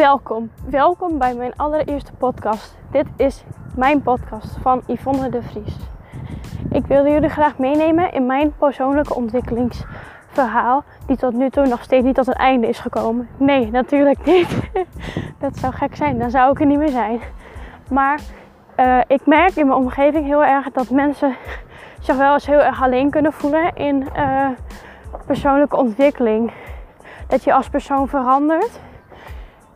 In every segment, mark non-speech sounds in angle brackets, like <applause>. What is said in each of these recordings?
Welkom, welkom bij mijn allereerste podcast. Dit is mijn podcast van Yvonne de Vries. Ik wilde jullie graag meenemen in mijn persoonlijke ontwikkelingsverhaal, die tot nu toe nog steeds niet tot een einde is gekomen. Nee, natuurlijk niet. <laughs> Dat zou gek zijn, dan zou ik er niet meer zijn. Maar uh, ik merk in mijn omgeving heel erg dat mensen <laughs> zich wel eens heel erg alleen kunnen voelen in uh, persoonlijke ontwikkeling. Dat je als persoon verandert.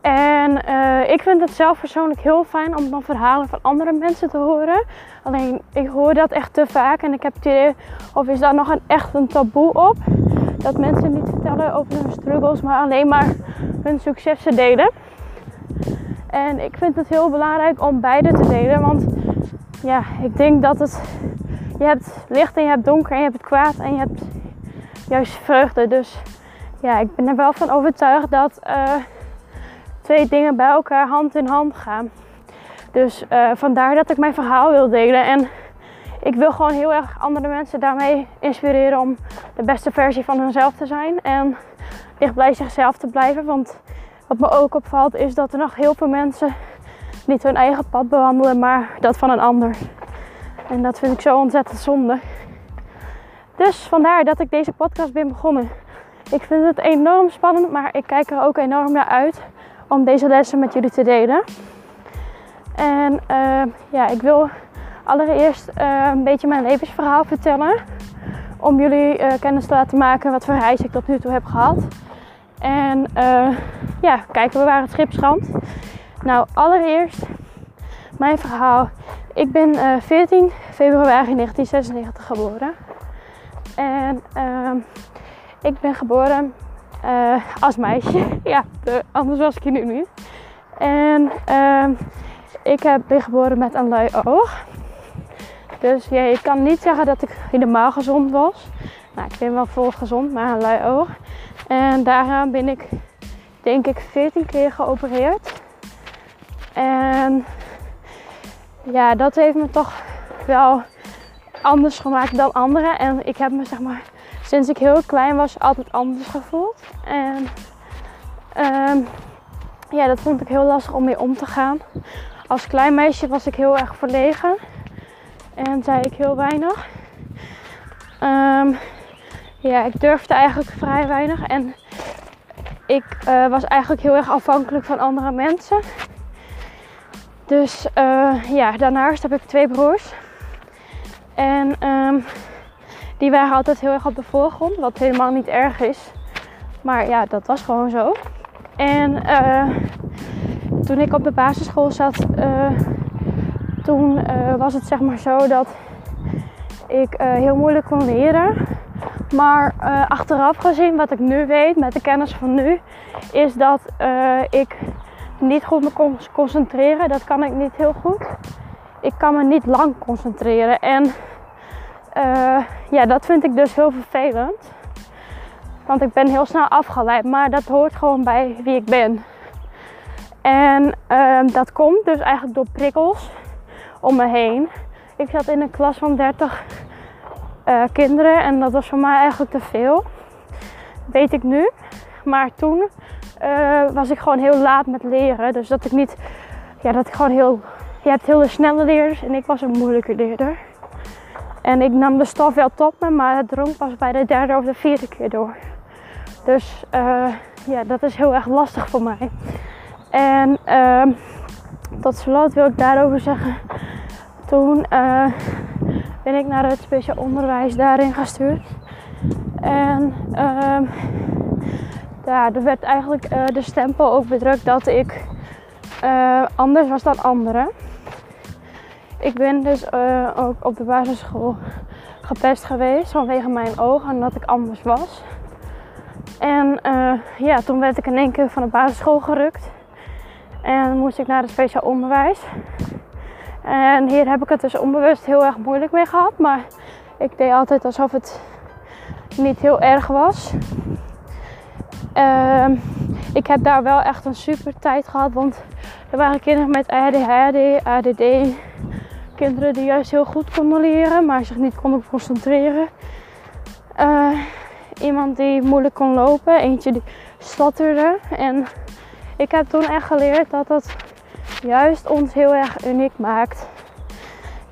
En uh, ik vind het zelf persoonlijk heel fijn om dan verhalen van andere mensen te horen. Alleen ik hoor dat echt te vaak en ik heb het idee, of is daar nog een, echt een taboe op? Dat mensen niet vertellen over hun struggles, maar alleen maar hun successen delen. En ik vind het heel belangrijk om beide te delen, want ja, ik denk dat het, je hebt licht en je hebt donker en je hebt het kwaad en je hebt juist vreugde. Dus ja, ik ben er wel van overtuigd dat uh, twee dingen bij elkaar hand in hand gaan. Dus uh, vandaar dat ik mijn verhaal wil delen. En ik wil gewoon heel erg andere mensen daarmee inspireren om de beste versie van hunzelf te zijn. En dicht bij zichzelf te blijven. Want wat me ook opvalt is dat er nog heel veel mensen niet hun eigen pad bewandelen, maar dat van een ander. En dat vind ik zo ontzettend zonde. Dus vandaar dat ik deze podcast ben begonnen. Ik vind het enorm spannend, maar ik kijk er ook enorm naar uit om deze lessen met jullie te delen. En uh, ja, ik wil allereerst uh, een beetje mijn levensverhaal vertellen. Om jullie uh, kennis te laten maken wat voor reis ik tot nu toe heb gehad. En ja, kijken we waar het schip strandt. Nou, allereerst mijn verhaal. Ik ben 14 februari 1996 geboren. En ehm, ik ben geboren uh, als meisje. <laughs> ja, de, anders was ik hier nu niet. En uh, ik heb, ben geboren met een lui oog. Dus ja, je kan niet zeggen dat ik helemaal gezond was. Nou, ik ben wel vol gezond, maar een lui oog. En daaraan ben ik, denk ik, 14 keer geopereerd. En ja, dat heeft me toch wel anders gemaakt dan anderen. En ik heb me zeg maar sinds ik heel klein was altijd anders gevoeld. En um, ja, dat vond ik heel lastig om mee om te gaan. Als klein meisje was ik heel erg verlegen en zei ik heel weinig. Um, ja, ik durfde eigenlijk vrij weinig en ik uh, was eigenlijk heel erg afhankelijk van andere mensen. Dus uh, ja, daarnaast heb ik twee broers. En um, die waren altijd heel erg op de voorgrond, wat helemaal niet erg is. Maar ja, dat was gewoon zo. En uh, toen ik op de basisschool zat, uh, toen uh, was het zeg maar zo dat ik heel moeilijk kon leren. Maar achteraf gezien, wat ik nu weet met de kennis van nu, is dat ik niet goed me kon concentreren. Dat kan ik niet heel goed. Ik kan me niet lang concentreren. En uh, ja, dat vind ik dus heel vervelend. Want ik ben heel snel afgeleid, maar dat hoort gewoon bij wie ik ben. En uh, dat komt dus eigenlijk door prikkels om me heen. Ik zat in een klas van 30 uh, eh, kinderen en dat was voor mij eigenlijk te veel. Weet ik nu. Maar toen was ik gewoon heel laat met leren. Dus dat ik niet, ja, dat ik gewoon heel, je hebt hele snelle leerders en ik was een moeilijke leerder. En ik nam de stof wel tot me, maar het drong pas bij de derde of de vierde keer door. Dus uh, ja, dat is heel erg lastig voor mij. En uh, tot slot wil ik daarover zeggen. Toen uh, ben ik naar het speciaal onderwijs daarin gestuurd. En uh, ja, er werd eigenlijk uh, de stempel ook bedrukt dat ik anders was dan anderen. Ik ben dus uh, ook op de basisschool gepest geweest vanwege mijn ogen en dat ik anders was. En uh, ja, toen werd ik in één keer van de basisschool gerukt. En moest ik naar het speciaal onderwijs. En hier heb ik het dus onbewust heel erg moeilijk mee gehad. Maar ik deed altijd alsof het niet heel erg was. Uh, ik heb daar wel echt een super tijd gehad. Want er waren kinderen met ADHD, ADD, kinderen die juist heel goed konden leren, maar zich niet konden concentreren. Uh, iemand die moeilijk kon lopen, eentje die stotterde. En ik heb toen echt geleerd dat het juist ons heel erg uniek maakt.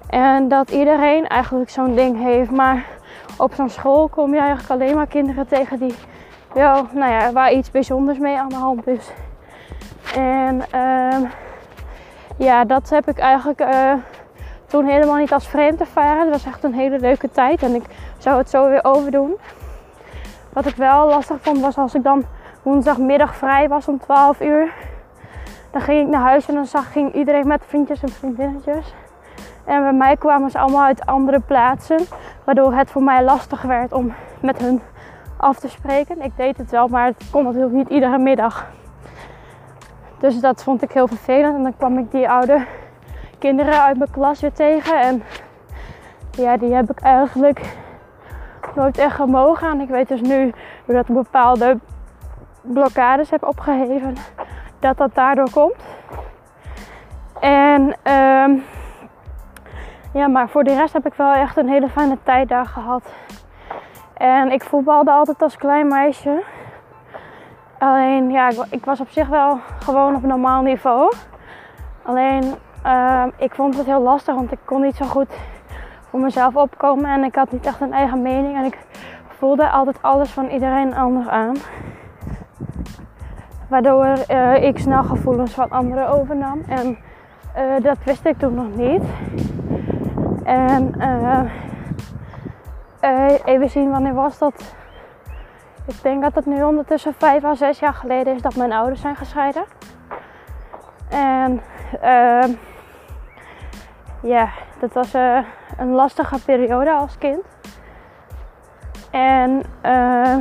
En dat iedereen eigenlijk zo'n ding heeft. Maar op zo'n school kom je eigenlijk alleen maar kinderen tegen die wel, nou ja, waar iets bijzonders mee aan de hand is. En uh, ja, dat heb ik eigenlijk uh, toen helemaal niet als vreemd ervaren. Het was echt een hele leuke tijd en ik zou het zo weer overdoen. Wat ik wel lastig vond was als ik dan woensdagmiddag vrij was om 12 uur. Dan ging ik naar huis en dan zag, ging iedereen met vriendjes en vriendinnetjes. En bij mij kwamen ze allemaal uit andere plaatsen. Waardoor het voor mij lastig werd om met hun af te spreken. Ik deed het wel, maar het kon natuurlijk niet iedere middag. Dus dat vond ik heel vervelend. En dan kwam ik die oude kinderen uit mijn klas weer tegen. En ja, die heb ik eigenlijk nooit echt gemogen. En ik weet dus nu, doordat ik bepaalde blokkades heb opgeheven, dat dat daardoor komt. En um, ja, maar voor de rest heb ik wel echt een hele fijne tijd daar gehad. En ik voetbalde altijd als klein meisje. Alleen, ja, ik, ik was op zich wel gewoon op normaal niveau. Alleen, uh, ik vond het heel lastig, want ik kon niet zo goed voor mezelf opkomen. En ik had niet echt een eigen mening. En ik voelde altijd alles van iedereen anders aan. Waardoor uh, ik snel gevoelens van anderen overnam. En uh, dat wist ik toen nog niet. En uh, even zien wanneer was dat. Ik denk dat het nu ondertussen vijf à zes jaar geleden is dat mijn ouders zijn gescheiden. En uh, ja, dat was uh, een lastige periode als kind. En uh,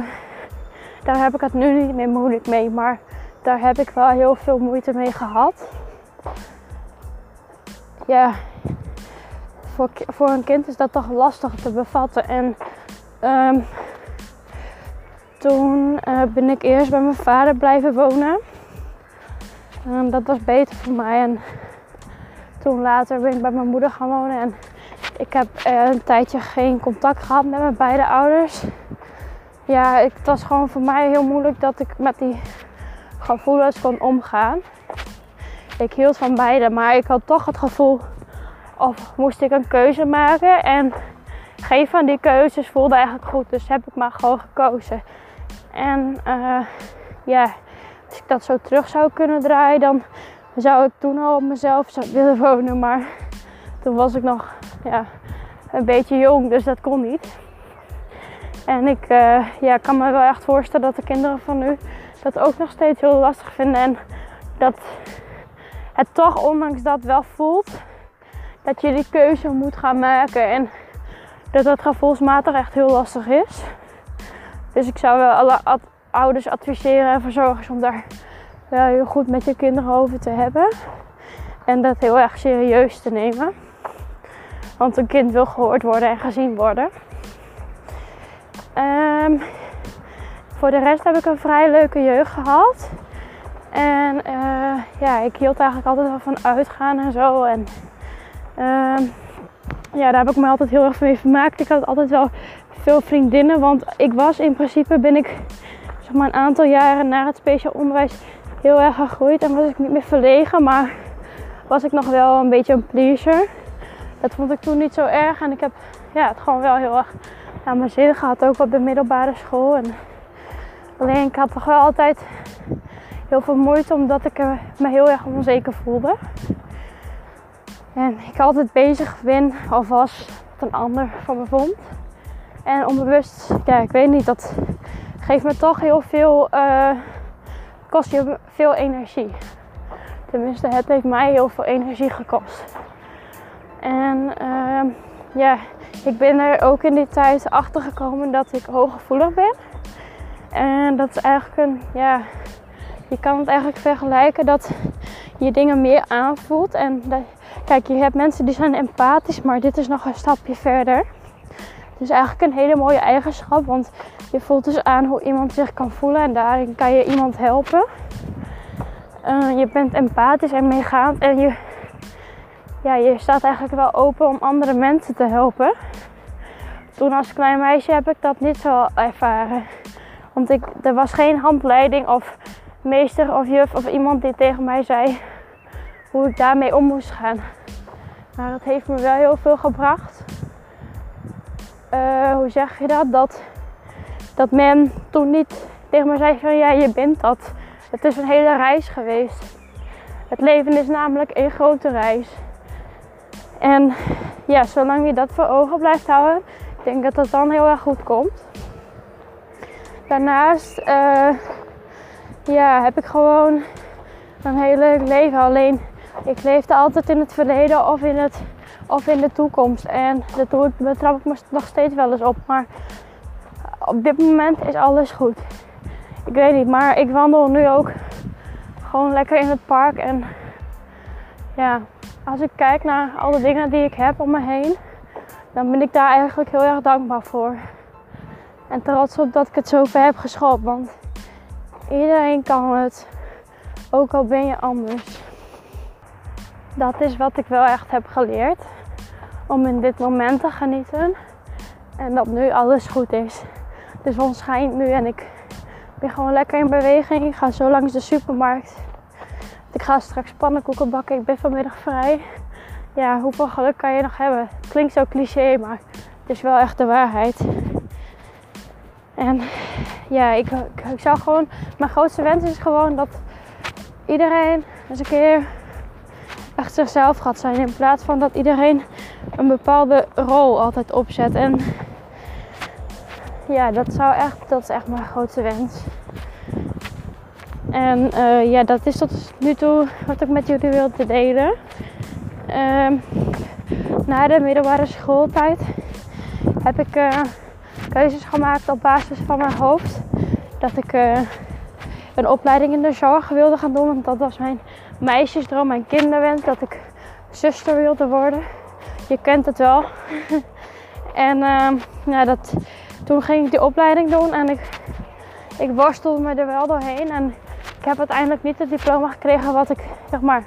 daar heb ik het nu niet meer moeilijk mee, maar daar heb ik wel heel veel moeite mee gehad. Ja, voor, voor een kind is dat toch lastig te bevatten. En um, toen uh, ben ik eerst bij mijn vader blijven wonen. Um, dat was beter voor mij. En toen later ben ik bij mijn moeder gaan wonen. En ik heb uh, een tijdje geen contact gehad met mijn beide ouders. Ja, het was gewoon voor mij heel moeilijk dat ik met die gevoelens kon omgaan. Ik hield van beide, maar ik had toch het gevoel of moest ik een keuze maken. En geen van die keuzes voelde eigenlijk goed. Dus heb ik maar gewoon gekozen. En uh, ja, als ik dat zo terug zou kunnen draaien, dan zou ik toen al op mezelf willen wonen. Maar toen was ik nog ja, een beetje jong, dus dat kon niet. En ik uh, ja, kan me wel echt voorstellen dat de kinderen van nu dat ook nog steeds heel lastig vinden. En dat het toch ondanks dat wel voelt dat je die keuze moet gaan maken. En dat dat gevoelsmatig echt heel lastig is. Dus ik zou wel alle ouders adviseren en verzorgers om daar heel goed met je kinderen over te hebben. En dat heel erg serieus te nemen. Want een kind wil gehoord worden en gezien worden. Um, voor de rest heb ik een vrij leuke jeugd gehad. En uh, ja, ik hield eigenlijk altijd wel van uitgaan en zo. En uh, ja, daar heb ik me altijd heel erg mee vermaakt. Ik had altijd wel veel vriendinnen, want ik was in principe ben ik zeg maar een aantal jaren na het speciaal onderwijs heel erg gegroeid en was ik niet meer verlegen, maar was ik nog wel een beetje een pleaser. Dat vond ik toen niet zo erg en ik heb ja, het gewoon wel heel erg naar mijn zin gehad, ook op de middelbare school. En alleen ik had toch wel altijd heel veel moeite omdat ik me heel erg onzeker voelde. En ik altijd bezig ben of was wat een ander van me vond. En onbewust, ja, ik weet niet, dat geeft me toch heel veel, uh, kost je veel energie. Tenminste, het heeft mij heel veel energie gekost. En uh, ja, ik ben er ook in die tijd achter gekomen dat ik hooggevoelig ben. En dat is eigenlijk een, ja, je kan het eigenlijk vergelijken dat je dingen meer aanvoelt. En kijk, je hebt mensen die zijn empathisch, maar dit is nog een stapje verder. Het is eigenlijk een hele mooie eigenschap, want je voelt dus aan hoe iemand zich kan voelen en daarin kan je iemand helpen. Uh, je bent empathisch en meegaand en je, ja, je staat eigenlijk wel open om andere mensen te helpen. Toen als klein meisje heb ik dat niet zo ervaren. Want ik, er was geen handleiding of meester of juf of iemand die tegen mij zei hoe ik daarmee om moest gaan. Maar dat heeft me wel heel veel gebracht. Uh, hoe zeg je dat? dat? Dat men toen niet tegen me zei van ja, je bent dat. Het is een hele reis geweest. Het leven is namelijk een grote reis. En ja, zolang je dat voor ogen blijft houden, ik denk dat dat dan heel erg goed komt. Daarnaast uh, ja, heb ik gewoon een heel leuk leven. Alleen ik leefde altijd in het verleden of in, het, of in de toekomst. En dat betrap ik me nog steeds wel eens op. Maar op dit moment is alles goed. Ik weet niet, maar ik wandel nu ook gewoon lekker in het park. En ja, als ik kijk naar alle dingen die ik heb om me heen, dan ben ik daar eigenlijk heel erg dankbaar voor. En trots op dat ik het zo ver heb geschopt. Want iedereen kan het, ook al ben je anders. Dat is wat ik wel echt heb geleerd. Om in dit moment te genieten. En dat nu alles goed is. De zon schijnt nu en ik ben gewoon lekker in beweging. Ik ga zo langs de supermarkt. Ik ga straks pannenkoeken bakken. Ik ben vanmiddag vrij. Ja, hoeveel geluk kan je nog hebben? Klinkt zo cliché, maar het is wel echt de waarheid. En ja, ik, ik, ik zou gewoon. Mijn grootste wens is gewoon dat iedereen eens een keer zichzelf gaat zijn. In plaats van dat iedereen een bepaalde rol altijd opzet. En ja, dat zou echt, dat is echt mijn grootste wens. En uh, ja, dat is tot nu toe wat ik met jullie wilde delen. Uh, na de middelbare schooltijd heb ik uh, keuzes gemaakt op basis van mijn hoofd. Dat ik uh, een opleiding in de zorg wilde gaan doen. Want dat was mijn meisjesdroom, mijn kinderwens. Dat ik zuster wilde worden. Je kent het wel. <laughs> en ja, dat, toen ging ik die opleiding doen en ik, ik worstelde me er wel doorheen. En ik heb uiteindelijk niet het diploma gekregen wat ik zeg maar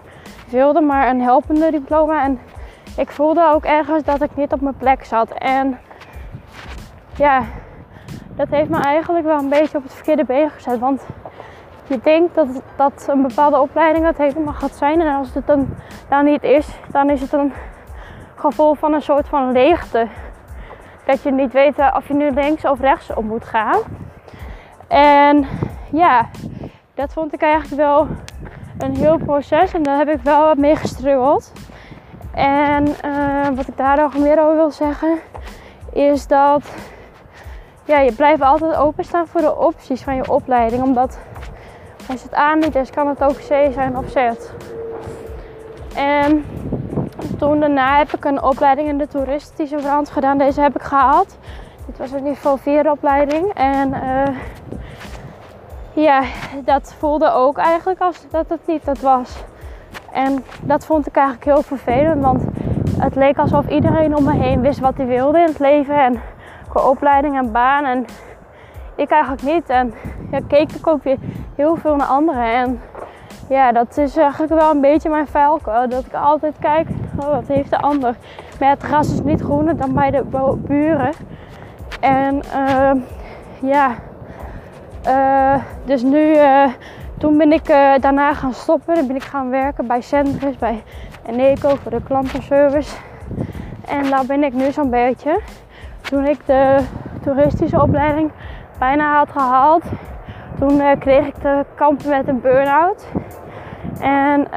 wilde, maar een helpende diploma. En ik voelde ook ergens dat ik niet op mijn plek zat. En ja, dat heeft me eigenlijk wel een beetje op het verkeerde been gezet. Want je denkt dat, dat een bepaalde opleiding het helemaal gaat zijn. En als het dan, niet is, dan is het een gevoel van een soort van leegte. Dat je niet weet eh, of je nu links of rechts op moet gaan. En ja, dat vond ik eigenlijk wel een heel proces. En daar heb ik wel wat mee gestruggeld. En uh, wat ik daar nog meer over wil zeggen, is dat ja, je blijft altijd openstaan voor de opties van je opleiding. Omdat als het A niet is, kan het ook C zijn of Z. En toen daarna heb ik een opleiding in de toeristische branche gedaan. Deze heb ik gehaald. Dit was een niveau 4 opleiding. En uh, ja, dat voelde ook eigenlijk als dat het niet dat was. En dat vond ik eigenlijk heel vervelend, want het leek alsof iedereen om me heen wist wat hij wilde in het leven. En qua opleiding en baan. En ik eigenlijk niet. En ja, ik ook weer heel veel naar anderen. En ja, dat is eigenlijk wel een beetje mijn vuilkuil. Dat ik altijd kijk, oh, wat heeft de ander. Maar het gras is niet groener dan bij de buren. En uh, ja, uh, dus nu, uh, toen ben ik daarna gaan stoppen. Dan ben ik gaan werken bij Centris, bij Eneco voor de klantenservice. En daar ben ik nu zo'n beetje. Toen ik de toeristische opleiding bijna had gehaald, toen kreeg ik te kampen met een burn-out. En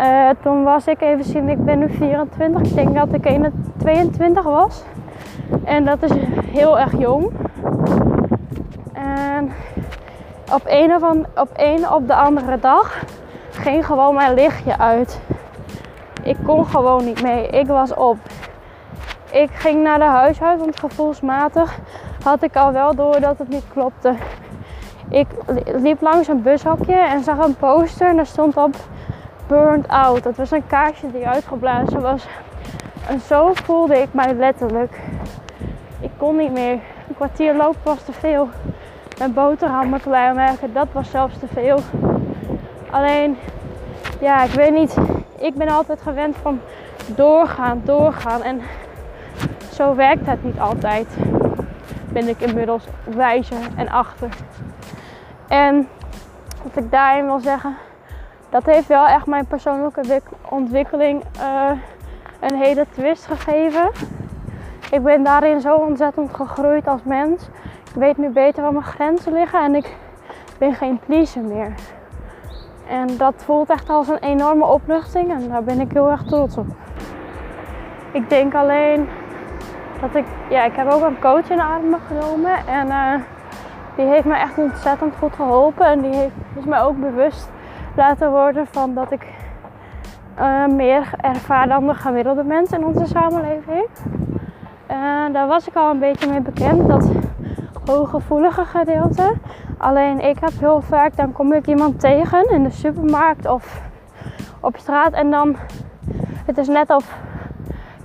toen was ik even zien, ik ben nu 24. Ik denk dat ik 22 was. En dat is heel erg jong. En op een of, op, een op de andere dag ging gewoon mijn lichtje uit. Ik kon gewoon niet mee. Ik was op. Ik ging naar de huisarts, want gevoelsmatig had ik al wel door dat het niet klopte. Ik liep langs een bushokje en zag een poster en daar stond op Burned Out. Dat was een kaartje die uitgeblazen was. En zo voelde ik mij letterlijk. Ik kon niet meer. Een kwartier lopen was te veel. Mijn boterhammen klaarmaken, dat was zelfs te veel. Alleen, ja, ik weet niet. Ik ben altijd gewend van doorgaan, doorgaan. En zo werkt het niet altijd. Ben ik inmiddels wijzer en achter. En wat ik daarin wil zeggen, dat heeft wel echt mijn persoonlijke ontwikkeling uh, een hele twist gegeven. Ik ben daarin zo ontzettend gegroeid als mens. Ik weet nu beter waar mijn grenzen liggen en ik ben geen pleaser meer. En dat voelt echt als een enorme opluchting en daar ben ik heel erg trots op. Ik denk alleen dat ik, ja, ik heb ook een coach in de armen genomen en uh, die heeft me echt ontzettend goed geholpen en die heeft dus mij ook bewust laten worden van dat ik uh, meer ervaar dan de gemiddelde mensen in onze samenleving. En daar was ik al een beetje mee bekend, dat hooggevoelige gedeelte. Alleen ik heb heel vaak, dan kom ik iemand tegen in de supermarkt of op straat en dan, het is net of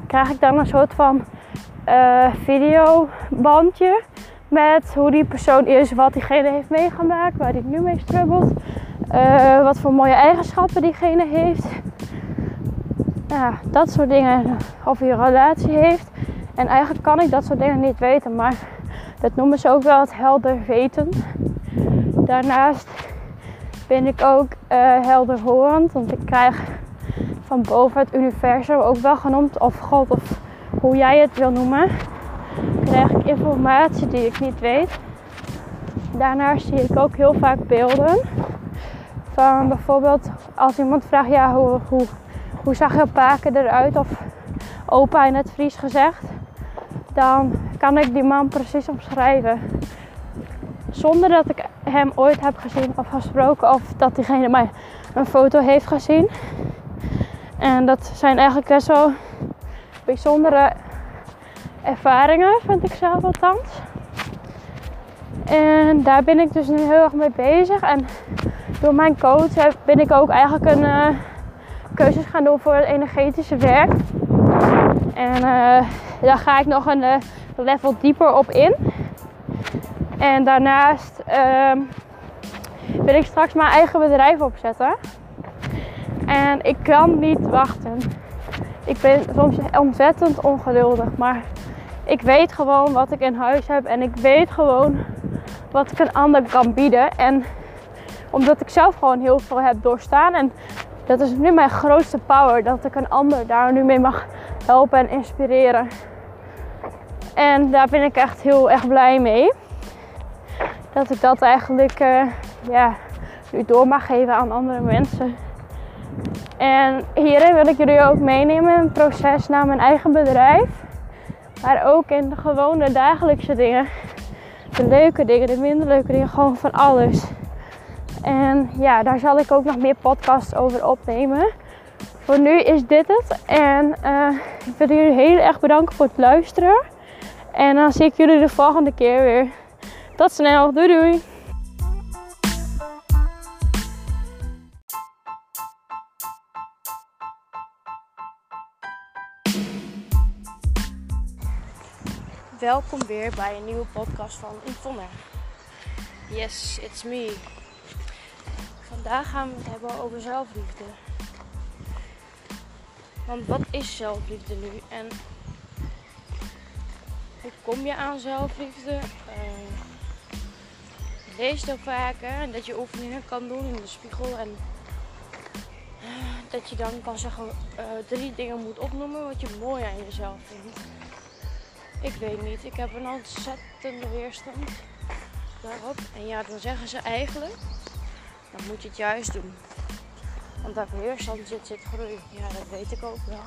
krijg ik dan een soort van uh, videobandje met hoe die persoon is, wat diegene heeft meegemaakt, waar hij nu mee struggelt, uh, wat voor mooie eigenschappen diegene heeft. Ja, dat soort dingen. Of hij een relatie heeft. En eigenlijk kan ik dat soort dingen niet weten, maar dat noemen ze ook wel het helder weten. Daarnaast ben ik ook uh, helderhorend, want ik krijg van boven het universum ook wel genoemd, of God of hoe jij het wil noemen, krijg ik informatie die ik niet weet. Daarnaast zie ik ook heel vaak beelden. Van bijvoorbeeld als iemand vraagt, ja, hoe, hoe, hoe zag je paken eruit? Of opa in het Fries gezegd. Dan kan ik die man precies omschrijven. Zonder dat ik hem ooit heb gezien of gesproken. Of dat diegene mij een foto heeft gezien. En dat zijn eigenlijk best wel bijzondere ervaringen, vind ik zelf althans. En daar ben ik dus nu heel erg mee bezig. En door mijn coach ben ik ook eigenlijk een keuzes gaan doen voor het energetische werk. En uh, daar ga ik nog een uh, level dieper op in. En daarnaast uh, wil ik straks mijn eigen bedrijf opzetten. En ik kan niet wachten. Ik ben soms ontzettend ongeduldig, maar ik weet gewoon wat ik in huis heb en ik weet gewoon wat ik een ander kan bieden. En omdat ik zelf gewoon heel veel heb doorstaan en dat is nu mijn grootste power, dat ik een ander daar nu mee mag helpen en inspireren. En daar ben ik echt heel erg blij mee. Dat ik dat eigenlijk uh, ja, nu door mag geven aan andere mensen. En hierin wil ik jullie ook meenemen in het proces naar mijn eigen bedrijf. Maar ook in de gewone dagelijkse dingen. De leuke dingen, de minder leuke dingen, gewoon van alles. En ja, daar zal ik ook nog meer podcasts over opnemen. Voor nu is dit het. En uh, ik wil jullie heel erg bedanken voor het luisteren. En dan zie ik jullie de volgende keer weer. Tot snel. Doei doei. Welkom weer bij een nieuwe podcast van Yvonne. Yes, it's me. Vandaag gaan we het hebben over zelfliefde. Want wat is zelfliefde nu? En hoe kom je aan zelfliefde? Uh, lees het vaker en dat je oefeningen kan doen in de spiegel. En uh, dat je dan kan zeggen uh, drie dingen moet opnoemen wat je mooi aan jezelf vindt. Ik weet niet. Ik heb een ontzettende weerstand daarop. En ja, dan zeggen ze eigenlijk, dan moet je het juist doen. Want daar weerstand zit, zit groei. Ja, dat weet ik ook wel.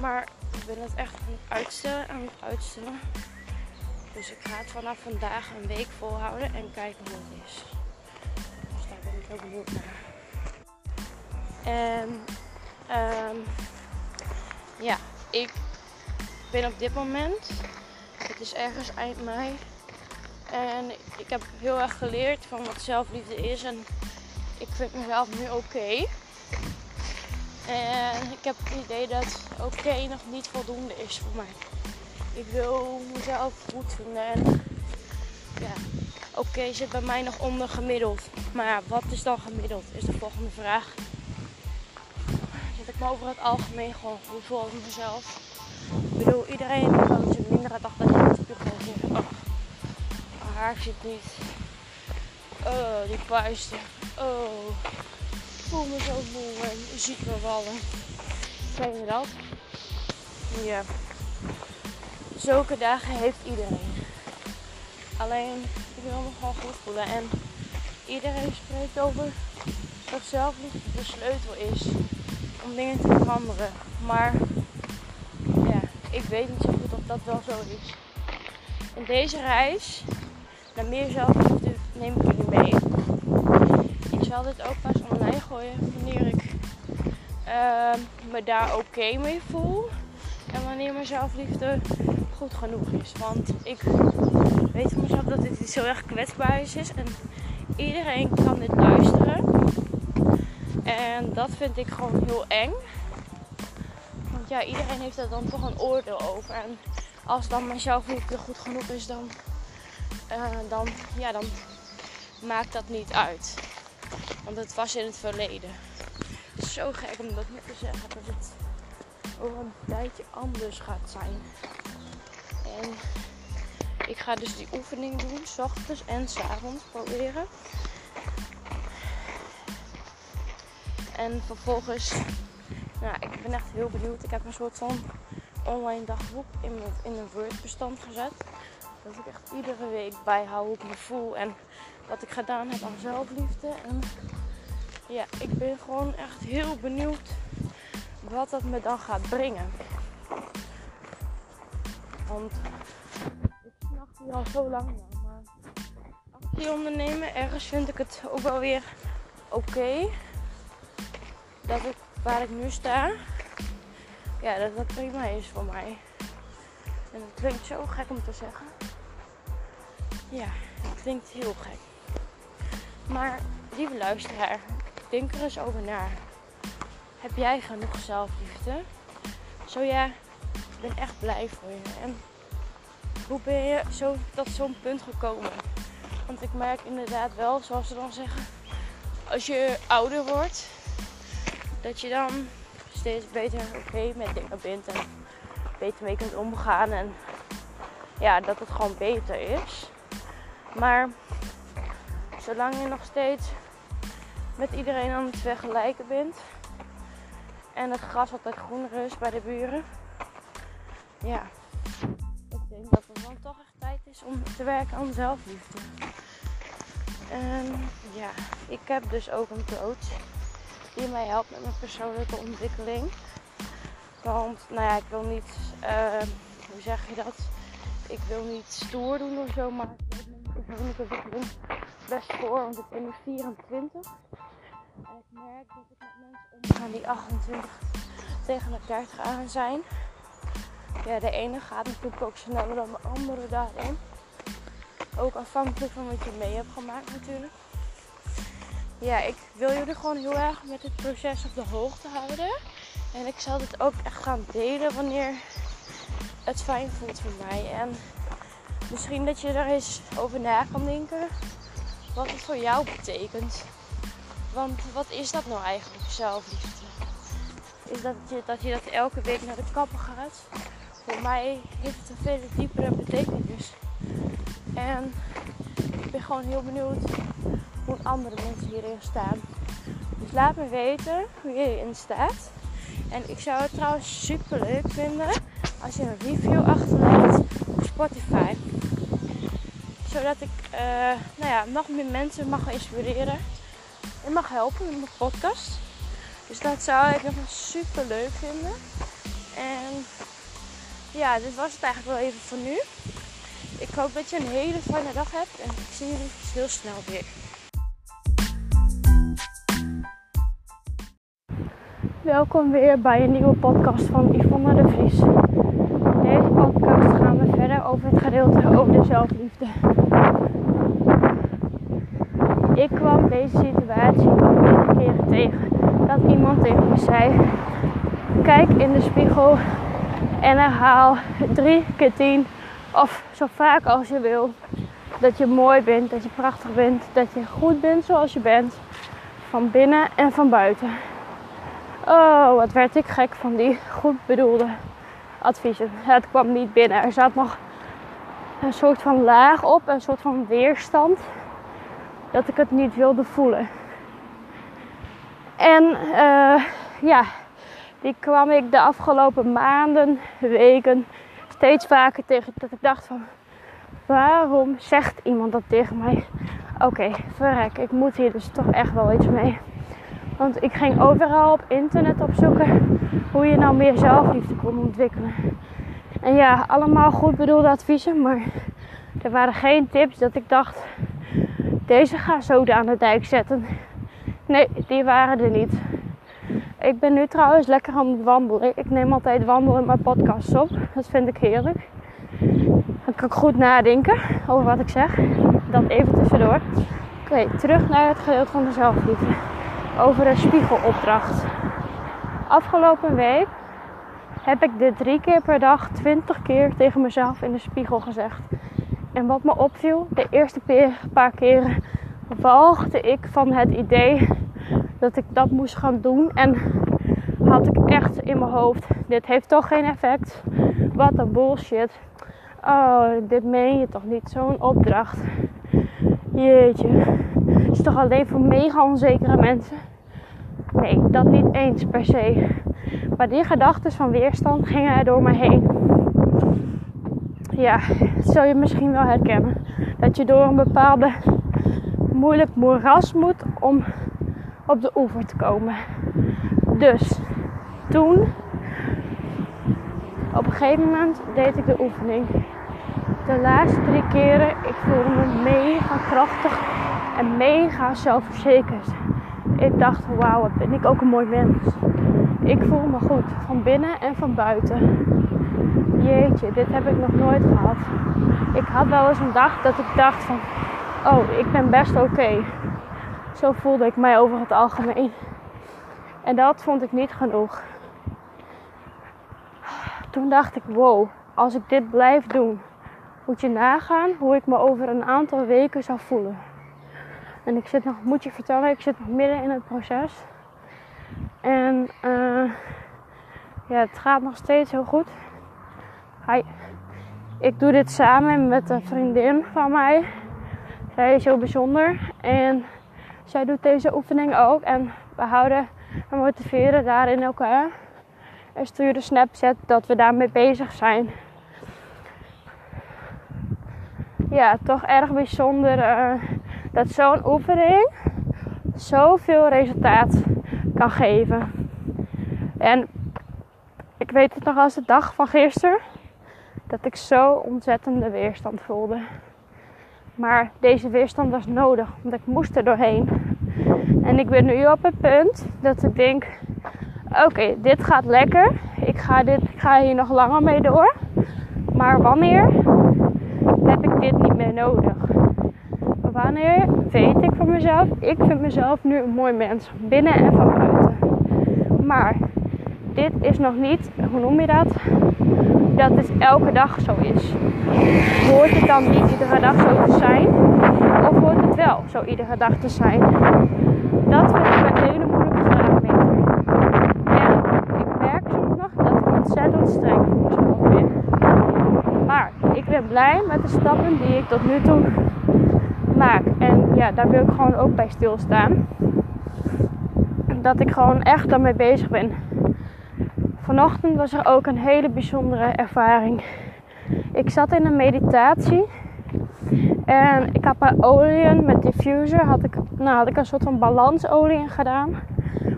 Maar ik ben het echt aan het uitstellen, aan het uitstellen. Dus ik ga het vanaf vandaag een week volhouden en kijken hoe het is. Dus daar ben ik heel benieuwd naar. En um, ja, ik ben op dit moment, het is ergens eind mei. En ik heb heel erg geleerd van wat zelfliefde is. En ik vind mezelf nu oké. En ik heb het idee dat oké nog niet voldoende is voor mij. Ik wil mezelf goed vinden. En ja, oké zit bij mij nog onder gemiddeld. Maar wat is dan gemiddeld? Is de volgende vraag. Zit ik me over het algemeen gewoon goed voor mezelf? Bedoel, iedereen kan zijn mindere dag dat je de spiegel zegt. Oh, haar zit niet. Oh, die vuisten. Oh, ik voel me zo moe en je ziet me vallen. Ken je dat? Ja. Zulke dagen heeft iedereen. Alleen, ik wil me gewoon goed voelen. En iedereen spreekt over dat zelfliefde de sleutel is om dingen te veranderen. Maar weet niet zo goed of dat wel zo is. In deze reis naar meer zelfliefde neem ik jullie mee. Ik zal dit ook pas online gooien wanneer ik uh, me daar oké mee voel. En wanneer mijn zelfliefde goed genoeg is. Want ik weet van mezelf dat dit iets heel erg kwetsbaars is. En iedereen kan dit luisteren. En dat vind ik gewoon heel eng. Ja, iedereen heeft er dan toch een oordeel over. En als dan mijn zelfliefde goed genoeg is, dan, uh, dan, ja, dan maakt dat niet uit. Want het was in het verleden. Zo gek om dat nu te zeggen. Dat het over een tijdje anders gaat zijn. En ik ga dus die oefening doen, s ochtends en s avonds proberen. En vervolgens, nou, ik ben echt heel benieuwd. Ik heb een soort van online dagboek in, mijn, in een Word-bestand gezet. Dat ik echt iedere week bijhoud hoe ik me voel en wat ik gedaan heb aan zelfliefde. En ja, ik ben gewoon echt heel benieuwd wat dat me dan gaat brengen. Want ik snacht hier al zo lang naar. Maar actie ondernemen, ergens vind ik het ook wel weer oké. dat ik waar ik nu sta, ja, dat dat prima is voor mij. En dat klinkt zo gek om te zeggen. Ja, het klinkt heel gek. Maar lieve luisteraar, denk er eens over na. Heb jij genoeg zelfliefde? Zo ja, ik ben echt blij voor je. En hoe ben je zo tot zo'n punt gekomen? Want ik merk inderdaad wel, zoals ze dan zeggen, als je ouder wordt, dat je dan steeds beter oké met dingen bent en beter mee kunt omgaan. En ja, dat het gewoon beter is. Maar zolang je nog steeds met iedereen aan het vergelijken bent en het gras altijd groener is bij de buren, ja, ik denk dat het dan toch echt tijd is om te werken aan zelfliefde. En ja, ik heb dus ook een coach die mij helpt met mijn persoonlijke ontwikkeling. Want, nou ja, ik wil niet, uh, hoe zeg je dat? Ik wil niet stoer doen of zo, maar ik heb mijn persoonlijke ontwikkeling best voor, want ik ben nu 24. En ik merk dat ik met mensen omga die 28 tegen de 30 aan zijn. Ja, de ene gaat natuurlijk ook sneller dan de andere daarin. Ook afhankelijk van wat je mee hebt gemaakt natuurlijk ja, ik wil jullie gewoon heel erg met het proces op de hoogte houden. En ik zal dit ook echt gaan delen wanneer het fijn voelt voor mij. En misschien dat je er eens over na kan denken wat het voor jou betekent. Want wat is dat nou eigenlijk, zelfliefde? Is dat je, dat je dat elke week naar de kapper gaat? Voor mij heeft het een veel diepere betekenis. En ik ben gewoon heel benieuwd andere mensen hierin staan. Dus laat me weten hoe je hierin staat. En ik zou het trouwens super leuk vinden als je een review achterlaat op Spotify. Zodat ik uh, nou ja, nog meer mensen mag inspireren en mag helpen met mijn podcast. Dus dat zou ik echt super leuk vinden. En ja, dit was het eigenlijk wel even voor nu. Ik hoop dat je een hele fijne dag hebt en ik zie jullie heel snel weer. Welkom weer bij een nieuwe podcast van Yvonne de Vries. In deze podcast gaan we verder over het gedeelte over de zelfliefde. Ik kwam deze situatie al meerdere keren tegen. Dat iemand tegen me zei: Kijk in de spiegel en herhaal drie keer tien of zo vaak als je wil. Dat je mooi bent, dat je prachtig bent, dat je goed bent zoals je bent. Van binnen en van buiten. Oh, wat werd ik gek van die goed bedoelde adviezen. Het kwam niet binnen. Er zat nog een soort van laag op, een soort van weerstand. dat ik het niet wilde voelen. En uh, ja, die kwam ik de afgelopen maanden, weken steeds vaker tegen. Dat ik dacht van, waarom zegt iemand dat tegen mij? Oké, verrek, ik moet hier dus toch echt wel iets mee. Want ik ging overal op internet opzoeken hoe je nou meer zelfliefde kon ontwikkelen. En ja, allemaal goed bedoelde adviezen, maar er waren geen tips dat ik dacht, deze ga zoden aan de dijk zetten. Nee, die waren er niet. Ik ben nu trouwens lekker aan het wandelen. Ik neem altijd wandelen in mijn podcast op. Dat vind ik heerlijk. Dan kan ik goed nadenken over wat ik zeg. Dat even tussendoor. Oké, terug naar het gedeelte van de zelfliefde. Over een spiegelopdracht. Afgelopen week heb ik dit drie keer per dag, twintig keer tegen mezelf in de spiegel gezegd. En wat me opviel, de eerste paar keren walgde ik van het idee dat ik dat moest gaan doen. En had ik echt in mijn hoofd: dit heeft toch geen effect. Wat een bullshit. Oh, dit meen je toch niet? Zo'n opdracht. Jeetje. Is toch alleen voor mega onzekere mensen? Nee, dat niet eens per se. Maar die gedachten van weerstand gingen er door me heen. Ja, dat zul je misschien wel herkennen. Dat je door een bepaalde moeilijk moeras moet om op de oever te komen. Dus toen, op een gegeven moment, deed ik de oefening. De laatste drie keren, ik voelde me mega krachtig en mega zelfverzekerd. Ik dacht, wauw, wat ben ik ook een mooi mens. Ik voel me goed, van binnen en van buiten. Jeetje, dit heb ik nog nooit gehad. Ik had wel eens een dag dat ik dacht van, oh, ik ben best oké. Zo voelde ik mij over het algemeen. En dat vond ik niet genoeg. Toen dacht ik, wow, als ik dit blijf doen, moet je nagaan hoe ik me over een aantal weken zou voelen. En ik zit nog, moet je vertellen, ik zit nog midden in het proces. En uh, ja, het gaat nog steeds heel goed. Ik doe dit samen met een vriendin van mij. Zij is heel bijzonder. En zij doet deze oefening ook. En we houden en motiveren daarin elkaar. En sturen Snapchat dat we daarmee bezig zijn. Ja, toch erg bijzonder uh, dat zo'n oefening zoveel resultaat kan geven. En ik weet het nog als de dag van gisteren dat ik zo ontzettende weerstand voelde. Maar deze weerstand was nodig, want ik moest er doorheen. En ik ben nu op het punt dat ik denk: oké, dit gaat lekker. Ik ga, dit, ik ga hier nog langer mee door. Maar wanneer heb ik dit niet meer nodig? Wanneer weet ik van mezelf? Ik vind mezelf nu een mooi mens, binnen en van buiten. Maar dit is nog niet, hoe noem je dat? Dat het elke dag zo is. Hoort het dan niet iedere dag zo te zijn? Of hoort het wel zo iedere dag te zijn? Dat vind ik een hele moeilijke graadmeter. En ik merk soms nog dat ik ontzettend streng voor mezelf ben. Maar ik ben blij met de stappen die ik tot nu toe maak. En ja, daar wil ik gewoon ook bij stilstaan. Dat ik gewoon echt daarmee bezig ben. Vanochtend was er ook een hele bijzondere ervaring. Ik zat in een meditatie. En ik had mijn oliën met diffuser. Had ik, nou, had ik een soort van balansolie in gedaan.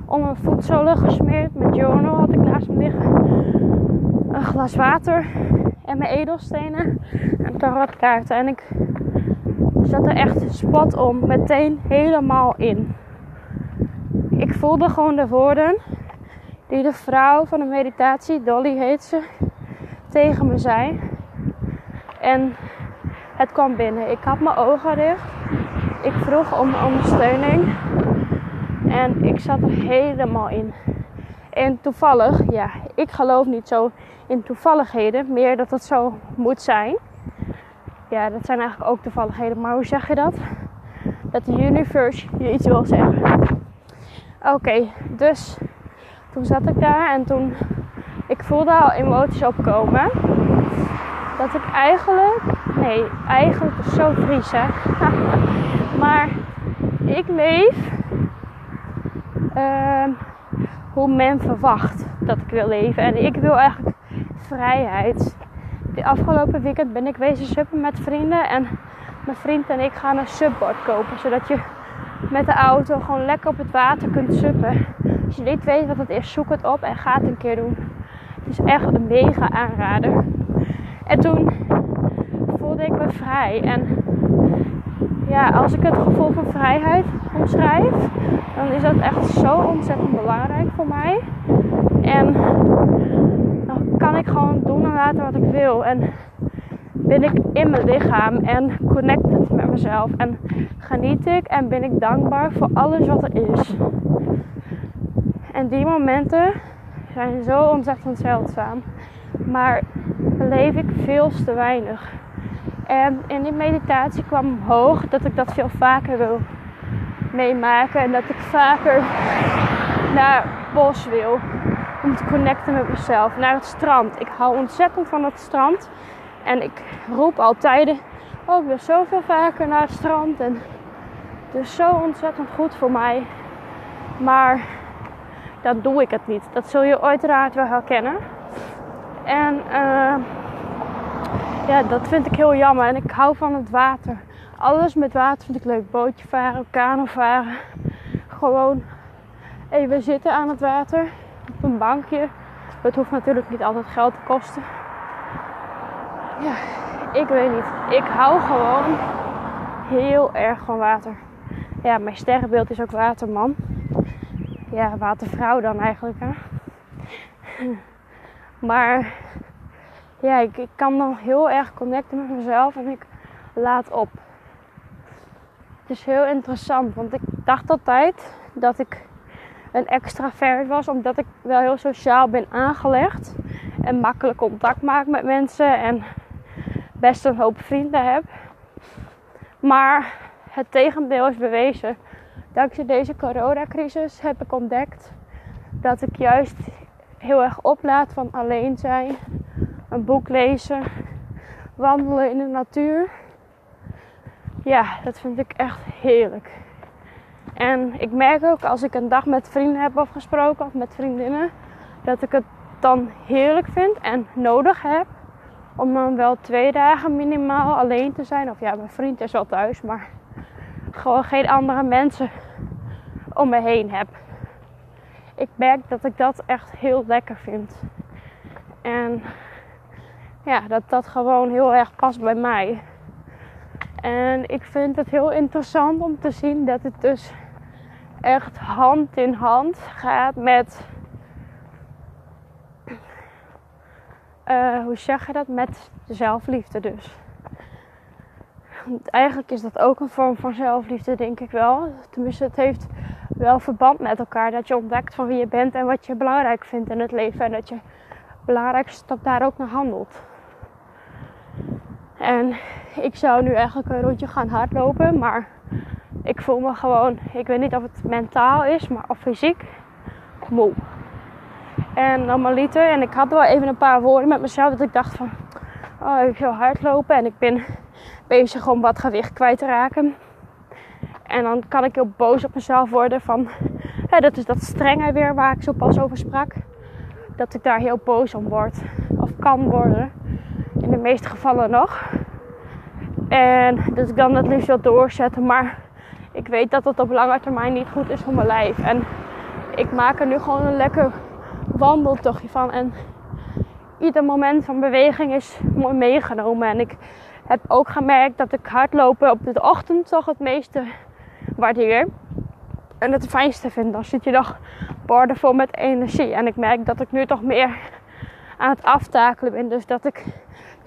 Om mijn voetzolen gesmeerd. Met journal had ik naast me liggen. Een glas water. En mijn edelstenen. En tarotkaarten. En ik zat er echt spot om. Meteen helemaal in. Ik voelde gewoon de woorden die de vrouw van de meditatie, Dolly heet ze, tegen me zei. En het kwam binnen. Ik had mijn ogen dicht. Ik vroeg om ondersteuning. En ik zat er helemaal in. En toevallig, ja, ik geloof niet zo in toevalligheden. Meer dat het zo moet zijn. Ja, dat zijn eigenlijk ook toevalligheden. Maar hoe zeg je dat? Dat de universe je iets wil zeggen. Oké, dus toen zat ik daar en toen ik voelde al emoties opkomen. Dat ik eigenlijk, nee, eigenlijk is zo Fries hè. <laughs> maar ik leef ehm, hoe men verwacht dat ik wil leven. En ik wil eigenlijk vrijheid. Afgelopen weekend ben ik wezen suppen met vrienden. En mijn vriend en ik gaan een subboard kopen. Zodat je met de auto gewoon lekker op het water kunt suppen. Als je niet weet wat het is, zoek het op en ga het een keer doen. Het is echt een mega aanrader. En toen voelde ik me vrij. En ja, als ik het gevoel van vrijheid omschrijf, dan is dat echt zo ontzettend belangrijk voor mij. En kan ik gewoon doen en laten wat ik wil. En ben ik in mijn lichaam en connected met mezelf. En geniet ik en ben ik dankbaar voor alles wat er is. En die momenten zijn zo ontzettend zeldzaam. Maar leef ik veel te weinig. En in die meditatie kwam omhoog dat ik dat veel vaker wil meemaken. En dat ik vaker naar bos wil. Te connecten met mezelf. Naar het strand. Ik hou ontzettend van het strand. En ik roep altijd, oh ik wil zoveel vaker naar het strand. En het is zo ontzettend goed voor mij. Maar dan doe ik het niet. Dat zul je uiteraard wel herkennen. En uh, ja, dat vind ik heel jammer. En ik hou van het water. Alles met water vind ik leuk. Bootje varen, kano varen. Gewoon even zitten aan het water. Een bankje. Het hoeft natuurlijk niet altijd geld te kosten. Ja, ik weet niet. Ik hou gewoon heel erg van water. Ja, mijn sterrenbeeld is ook waterman. Ja, watervrouw dan eigenlijk. Hè? Maar ja, ik, ik kan dan heel erg connecten met mezelf en ik laat op. Het is heel interessant, want ik dacht altijd dat ik een extravert was, omdat ik wel heel sociaal ben aangelegd en makkelijk contact maak met mensen en best een hoop vrienden heb. Maar het tegendeel is bewezen. Dankzij deze coronacrisis heb ik ontdekt dat ik juist heel erg oplaad van alleen zijn, een boek lezen, wandelen in de natuur. Ja, dat vind ik echt heerlijk. En ik merk ook als ik een dag met vrienden heb afgesproken of met vriendinnen, dat ik het dan heerlijk vind en nodig heb om dan wel twee dagen minimaal alleen te zijn. Of ja, mijn vriend is wel thuis, maar gewoon geen andere mensen om me heen heb. Ik merk dat ik dat echt heel lekker vind. En ja, dat dat gewoon heel erg past bij mij. En ik vind het heel interessant om te zien dat het dus echt hand in hand gaat met. Uh, hoe zeg je dat? Met zelfliefde dus. Eigenlijk is dat ook een vorm van zelfliefde, denk ik wel. Tenminste, het heeft wel verband met elkaar. Dat je ontdekt van wie je bent en wat je belangrijk vindt in het leven. En dat je belangrijkste stap daar ook naar handelt. En ik zou nu eigenlijk een rondje gaan hardlopen, maar ik voel me gewoon, ik weet niet of het mentaal is, maar of fysiek, moe. En normaliter, en ik had wel even een paar woorden met mezelf dat ik dacht van, oh ik wil hardlopen en ik ben bezig om wat gewicht kwijt te raken. En dan kan ik heel boos op mezelf worden van, dat is dat strenge weer waar ik zo pas over sprak. Dat ik daar heel boos om word, of kan worden in de meeste gevallen nog. En dat ik dan het liefst wil doorzetten. Maar ik weet dat dat op lange termijn niet goed is voor mijn lijf. En ik maak er nu gewoon een lekker wandeltochtje van. En ieder moment van beweging is mooi meegenomen. En ik heb ook gemerkt dat ik hardlopen op de ochtend toch het meeste waardeer. En het fijnste vind. Dan zit je nog boordevol met energie. En ik merk dat ik nu toch meer aan het aftakelen ben. Dus dat ik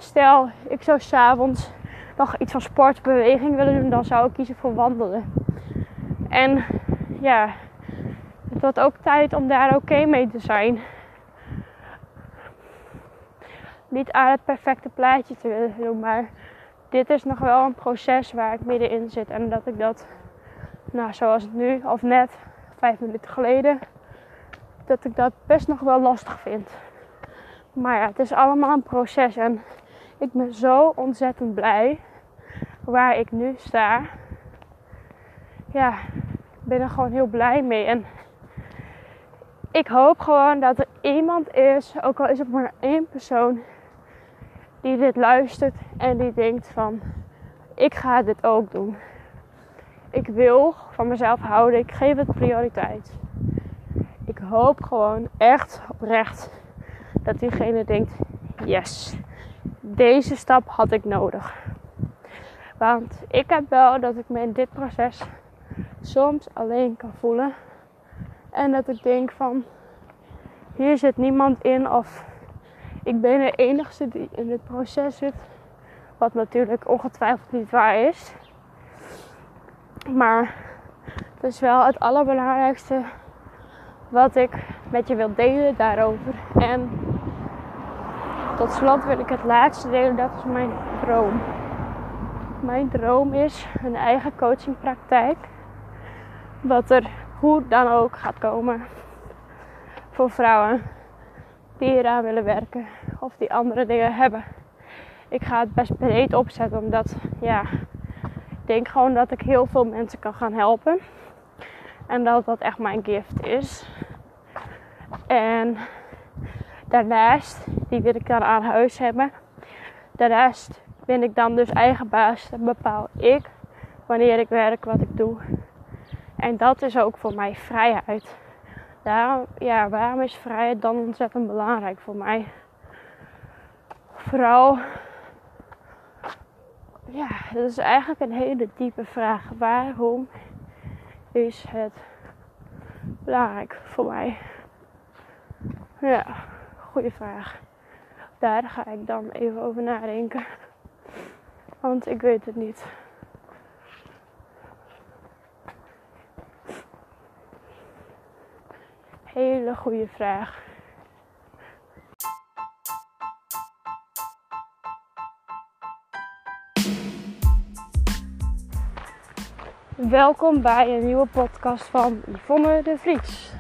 Stel, ik zou s'avonds nog iets van sportbeweging willen doen, dan zou ik kiezen voor wandelen. En ja, het wordt ook tijd om daar oké mee te zijn. Niet aan het perfecte plaatje te willen doen, maar dit is nog wel een proces waar ik middenin zit. En dat ik dat, nou zoals het nu of net, vijf minuten geleden, dat ik dat best nog wel lastig vind. Maar ja, het is allemaal een proces en ik ben zo ontzettend blij waar ik nu sta. ja, ik ben er gewoon heel blij mee. En ik hoop gewoon dat er iemand is, ook al is het maar één persoon, die dit luistert en die denkt van, ik ga dit ook doen. Ik wil van mezelf houden, ik geef het prioriteit. Ik hoop gewoon echt oprecht dat diegene denkt, yes, deze stap had ik nodig. Want ik heb wel dat ik me in dit proces soms alleen kan voelen. En dat ik denk van, hier zit niemand in of ik ben de enige die in dit proces zit. Wat natuurlijk ongetwijfeld niet waar is. Maar het is wel het allerbelangrijkste wat ik met je wil delen daarover. En tot slot wil ik het laatste delen, dat is mijn droom. Mijn droom is een eigen coachingpraktijk. Wat er hoe dan ook gaat komen voor vrouwen die eraan willen werken of die andere dingen hebben. Ik ga het best breed opzetten, omdat ja, ik denk gewoon dat ik heel veel mensen kan gaan helpen. En dat dat echt mijn gift is. En daarnaast, die wil ik dan aan huis hebben. Daarnaast ben ik dan dus eigen baas. Dan bepaal ik wanneer ik werk, wat ik doe. En dat is ook voor mij vrijheid. Daarom, ja, waarom is vrijheid dan ontzettend belangrijk voor mij? Vooral, ja, dat is eigenlijk een hele diepe vraag. Waarom is het belangrijk voor mij? Ja, goede vraag. Daar ga ik dan even over nadenken. Want ik weet het niet. Hele goede vraag. Welkom bij een nieuwe podcast van Yvonne de Vries.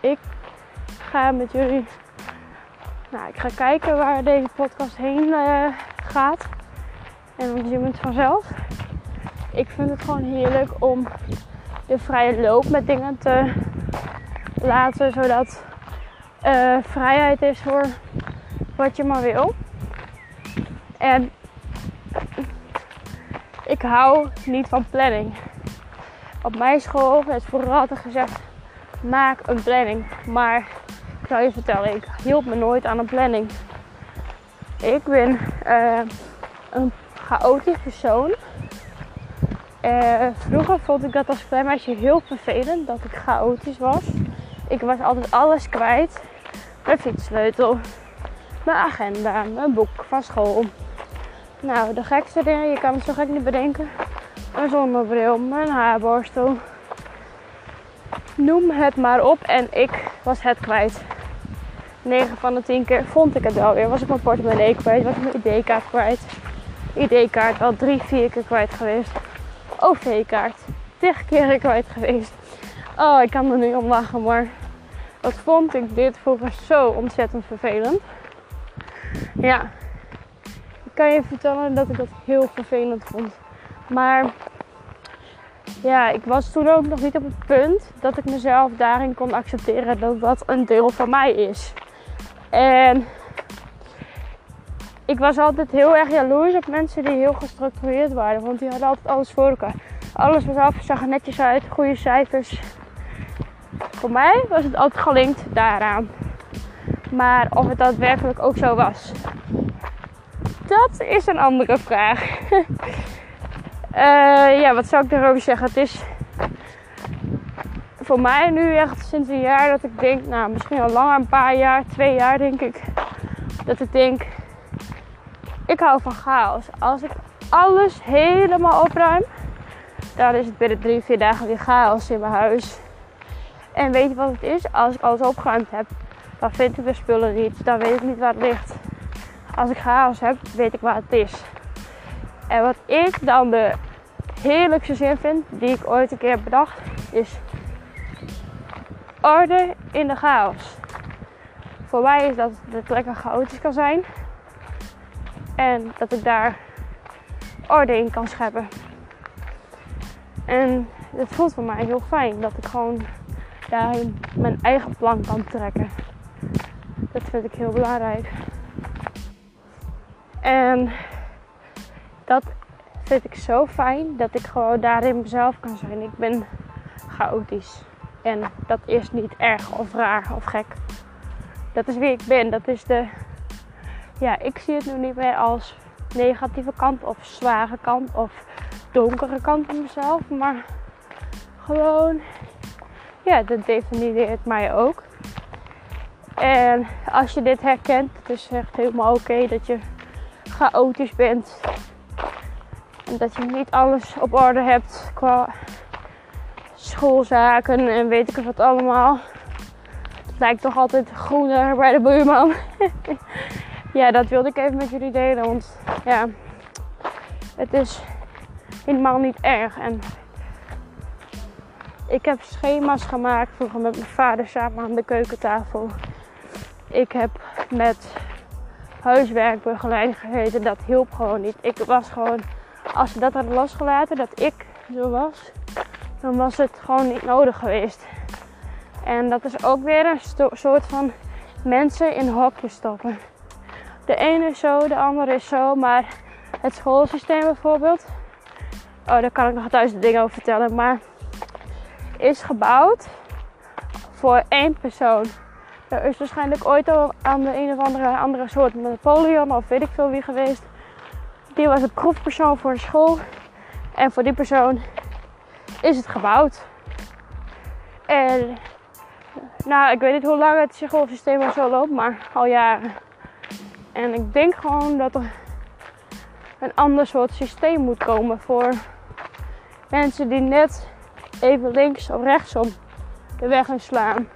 Ik met jullie. Nou, ik ga kijken waar deze podcast heen uh, gaat. En dan zien we het vanzelf. Ik vind het gewoon heerlijk om de vrije loop met dingen te laten, zodat uh, vrijheid is voor wat je maar wil. En ik hou niet van planning. Op mijn school is vooral altijd gezegd: maak een planning. Maar zal je vertellen, ik hield me nooit aan een planning. Ik ben uh, een chaotisch persoon. Uh, vroeger vond ik dat als klein meisje heel vervelend dat ik chaotisch was. Ik was altijd alles kwijt. Mijn fietssleutel, mijn agenda, mijn boek van school. Nou, de gekste dingen, je kan het zo gek niet bedenken. Een zonnebril, mijn haarborstel. Noem het maar op en ik was het kwijt. 9 van de 10 keer vond ik het wel weer. Was ik mijn portemonnee kwijt, was ik mijn ID-kaart kwijt. ID-kaart al drie, vier keer kwijt geweest. OV-kaart, tig keer kwijt geweest. Oh, ik kan er nu om lachen, maar wat vond ik dit vroeger zo ontzettend vervelend. Ja, ik kan je vertellen dat ik dat heel vervelend vond. Maar ja, ik was toen ook nog niet op het punt dat ik mezelf daarin kon accepteren dat dat een deel van mij is. En ik was altijd heel erg jaloers op mensen die heel gestructureerd waren. Want die hadden altijd alles voor elkaar. Alles was af, zag er netjes uit, goede cijfers. Voor mij was het altijd gelinkt daaraan. Maar of het daadwerkelijk ook zo was, dat is een andere vraag. uh, <laughs> ja, wat zou ik daarover zeggen? Het is voor mij nu echt sinds een jaar dat ik denk, nou misschien al langer, een paar jaar, twee jaar denk ik, dat ik denk, ik hou van chaos. Als ik alles helemaal opruim, dan is het binnen drie, vier dagen weer chaos in mijn huis. En weet je wat het is? Als ik alles opgeruimd heb, dan vind ik de spullen niet. Dan weet ik niet waar het ligt. Als ik chaos heb, weet ik waar het is. En wat ik dan de heerlijkste zin vind, die ik ooit een keer heb bedacht, is orde in de chaos. Voor mij is dat het lekker chaotisch kan zijn. En dat ik daar orde in kan scheppen. En het voelt voor mij heel fijn dat ik gewoon daarin mijn eigen plan kan trekken. Dat vind ik heel belangrijk. En dat vind ik zo fijn dat ik gewoon daarin mezelf kan zijn. Ik ben chaotisch. En dat is niet erg of raar of gek. Dat is wie ik ben. Dat is de. Ja, ik zie het nu niet meer als negatieve kant of zware kant of donkere kant van mezelf. Maar gewoon. Ja, dat definieert mij ook. En als je dit herkent, het is echt helemaal oké dat je chaotisch bent. En dat je niet alles op orde hebt qua schoolzaken en weet ik wat allemaal. Het lijkt toch altijd groener bij de buurman. <laughs> ja, dat wilde ik even met jullie delen. Want ja, het is helemaal niet erg. En ik heb schema's gemaakt vroeger met mijn vader samen aan de keukentafel. Ik heb met huiswerkbegeleiding gegeten. Dat hielp gewoon niet. Ik was gewoon, als ze dat hadden losgelaten, dat ik zo was, dan was het gewoon niet nodig geweest. En dat is ook weer een soort van mensen in hokjes stoppen. De ene is zo, de andere is zo, maar het schoolsysteem bijvoorbeeld. Oh, daar kan ik nog duizend dingen over vertellen, maar is gebouwd voor één persoon. Er is waarschijnlijk ooit al aan de een of andere, andere soort Napoleon of weet ik veel wie geweest. Die was het proefpersoon voor de school. En voor die persoon is het gebouwd. En nou, ik weet niet hoe lang het schoolsysteem al zo loopt, maar al jaren. En ik denk gewoon dat er een ander soort systeem moet komen voor mensen die net even links of rechtsom de weg inslaan.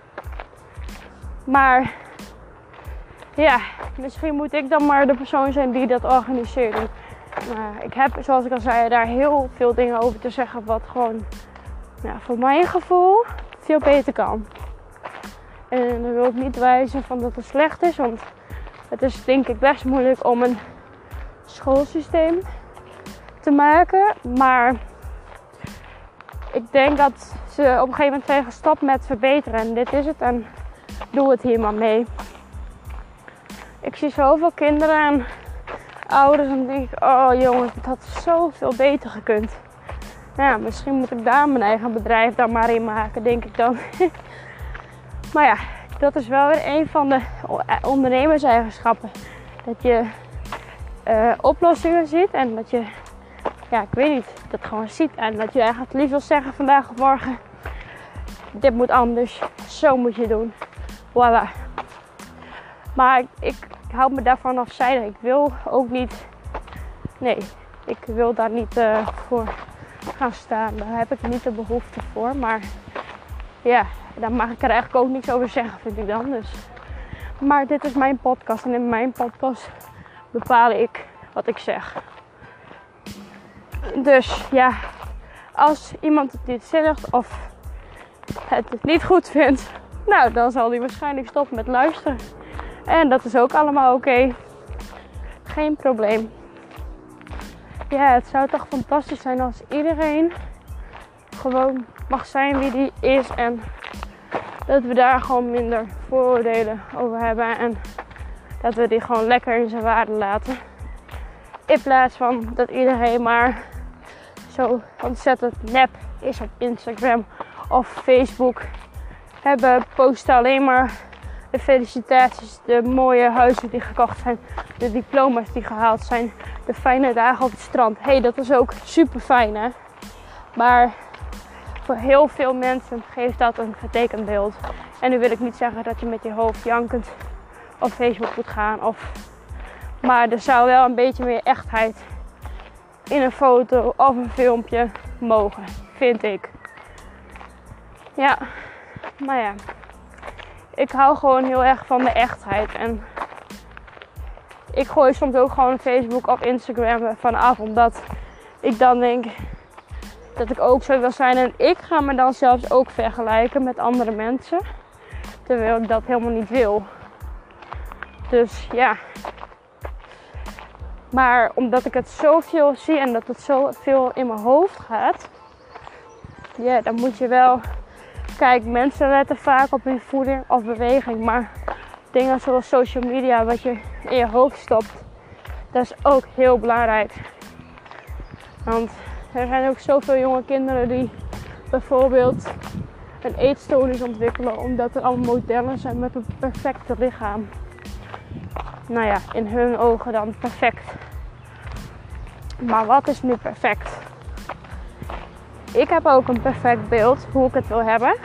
Maar ja, misschien moet ik dan maar de persoon zijn die dat organiseert. Ik heb, zoals ik al zei, daar heel veel dingen over te zeggen. Wat gewoon voor mijn gevoel veel beter kan. En dan wil ik niet wijzen van dat het slecht is. Want het is denk ik best moeilijk om een schoolsysteem te maken. Maar ik denk dat ze op een gegeven moment zijn gestapt met verbeteren. En dit is het. En doe het hier maar mee. Ik zie zoveel kinderen en ouders en denk ik, oh jongens, het had zoveel beter gekund. Ja, misschien moet ik daar mijn eigen bedrijf dan maar in maken, denk ik dan. <laughs> maar ja, dat is wel weer een van de ondernemerseigenschappen. Dat je uh, oplossingen ziet en dat je, ja, ik weet niet, dat gewoon ziet. En dat je eigenlijk lief wil zeggen vandaag of morgen, dit moet anders, zo moet je doen. Voilà. Maar ik, ik, hou me daarvan afzijdig. Ik wil ook niet. Nee, ik wil daar niet uh, voor gaan staan. Daar heb ik niet de behoefte voor. Maar ja, daar mag ik er eigenlijk ook niks over zeggen, vind ik dan. Dus. Maar dit is mijn podcast en in mijn podcast bepaal ik wat ik zeg. Dus ja, als iemand het niet zegt of het niet goed vindt, nou dan zal hij waarschijnlijk stoppen met luisteren. En dat is ook allemaal oké. Geen probleem. Ja, het zou toch fantastisch zijn als iedereen gewoon mag zijn wie die is. En dat we daar gewoon minder vooroordelen over hebben. En dat we die gewoon lekker in zijn waarde laten. In plaats van dat iedereen maar zo ontzettend nep is op Instagram of Facebook. Hebben posten alleen maar de felicitaties, de mooie huizen die gekocht zijn, de diploma's die gehaald zijn, de fijne dagen op het strand. hey, dat is ook super fijn hè. Maar voor heel veel mensen geeft dat een getekend beeld. En nu wil ik niet zeggen dat je met je hoofd jankend op Facebook moet gaan. Of... Maar er zou wel een beetje meer echtheid in een foto of een filmpje mogen, vind ik. Ja, maar ja ik hou gewoon heel erg van de echtheid. En ik gooi soms ook gewoon Facebook of Instagram vanaf. Omdat ik dan denk dat ik ook zo wil zijn. En ik ga me dan zelfs ook vergelijken met andere mensen. Terwijl ik dat helemaal niet wil. Dus ja. Maar omdat ik het zoveel zie en dat het zoveel in mijn hoofd gaat, ja, dan moet je wel. Kijk, mensen letten vaak op hun voeding of beweging. Maar dingen zoals social media, wat je in je hoofd stopt, dat is ook heel belangrijk. Want er zijn ook zoveel jonge kinderen die bijvoorbeeld een eetstoornis ontwikkelen omdat er allemaal modellen zijn met een perfecte lichaam. Nou ja, in hun ogen dan perfect. Maar wat is nu perfect? Ik heb ook een perfect beeld hoe ik het wil hebben.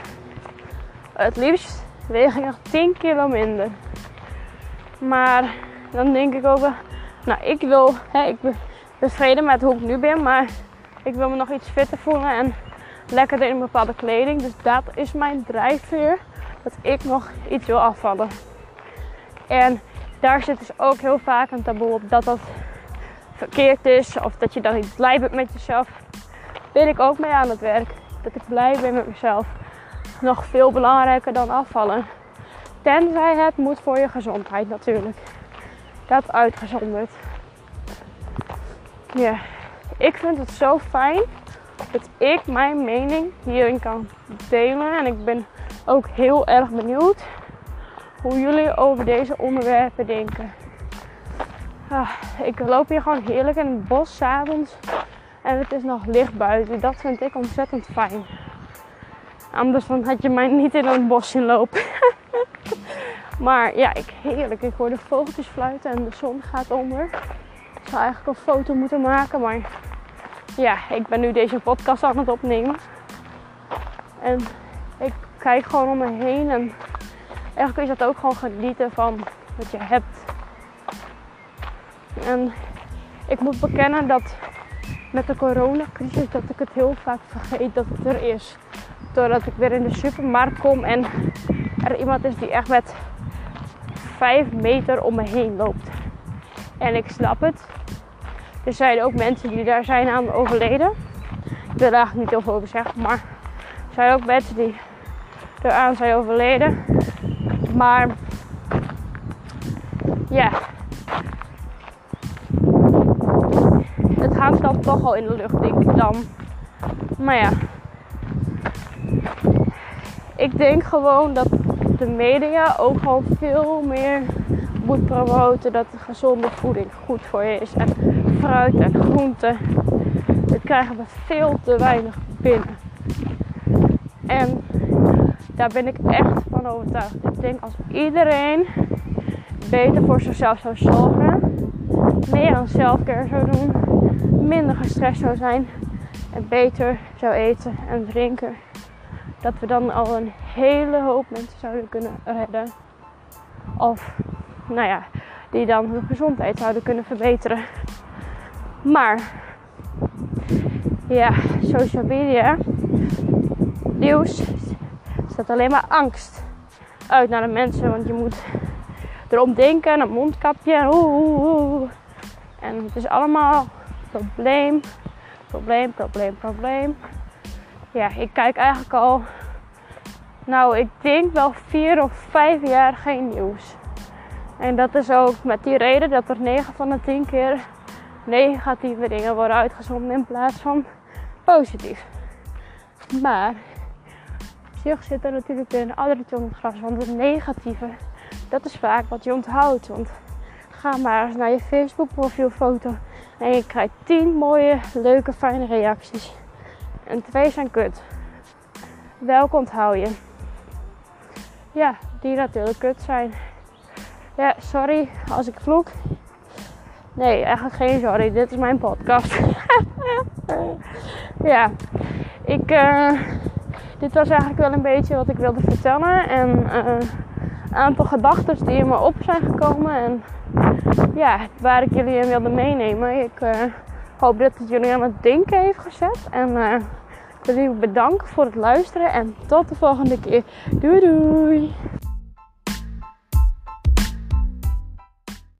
Het liefst weeg ik nog 10 kilo minder. Maar dan denk ik ook, nou ik wil, hè, ik ben tevreden met hoe ik nu ben, maar ik wil me nog iets fitter voelen en lekkerder in bepaalde kleding. Dus dat is mijn drijfveer, dat ik nog iets wil afvallen. En daar zit dus ook heel vaak een taboe op dat dat verkeerd is of dat je dan niet blij bent met jezelf. Ben ik ook mee aan het werk. Dat ik blij ben met mezelf. Nog veel belangrijker dan afvallen. Tenzij het moet voor je gezondheid natuurlijk. Dat uitgezonderd. Ja, ik vind het zo fijn dat ik mijn mening hierin kan delen. En ik ben ook heel erg benieuwd hoe jullie over deze onderwerpen denken. Ah, ik loop hier gewoon heerlijk in het bos s'avonds. En het is nog licht buiten. Dat vind ik ontzettend fijn. Anders dan had je mij niet in het bos zien lopen. <laughs> maar ja, ik, heerlijk. Ik hoor de vogeltjes fluiten en de zon gaat onder. Ik zou eigenlijk een foto moeten maken. Maar ja, ik ben nu deze podcast aan het opnemen. En ik kijk gewoon om me heen. En eigenlijk is dat ook gewoon genieten van wat je hebt. En ik moet bekennen dat met de coronacrisis dat ik het heel vaak vergeet dat het er is. Doordat ik weer in de supermarkt kom en er iemand is die echt met 5 meter om me heen loopt. En ik snap het. Er zijn ook mensen die daar zijn aan overleden. Ik wil eigenlijk niet heel veel over zeggen, maar er zijn ook mensen die eraan zijn overleden. Maar ja, hangt dan toch al in de lucht, denk ik dan. Maar ja, ik denk gewoon dat de media ook gewoon veel meer moet promoten dat de gezonde voeding goed voor je is. En fruit en groenten, dat krijgen we veel te weinig binnen. En daar ben ik echt van overtuigd. Ik denk als iedereen beter voor zichzelf zou zorgen, meer aan selfcare zou doen, minder gestrest zou zijn en beter zou eten en drinken, dat we dan al een hele hoop mensen zouden kunnen redden. Of, nou ja, die dan hun gezondheid zouden kunnen verbeteren. Maar, ja, social media, nieuws, staat alleen maar angst uit naar de mensen. Want je moet erom denken, een mondkapje. En het is allemaal probleem, probleem, probleem, probleem. Ja, ik kijk eigenlijk al, nou, ik denk wel vier of vijf jaar geen nieuws. En dat is ook met die reden dat er 9 van de 10 keer negatieve dingen worden uitgezonden in plaats van positief. Maar zich zit er natuurlijk weer een addertje onder gras. Want het negatieve, dat is vaak wat je onthoudt. Want ga maar naar je Facebook profielfoto en je krijgt 10 mooie, leuke, fijne reacties. En twee zijn kut. Welke onthoud je? Ja, die natuurlijk kut zijn. Ja, sorry als ik vloek. Nee, eigenlijk geen sorry. Dit is mijn podcast. <laughs> ja, ik. Uh, dit was eigenlijk wel een beetje wat ik wilde vertellen. En een aantal gedachten die in me op zijn gekomen. En ja, waar ik jullie in wilde meenemen. Ik uh, hoop dat het jullie aan het denken heeft gezet. En uh, ik wil jullie bedanken voor het luisteren. En tot de volgende keer. Doei doei!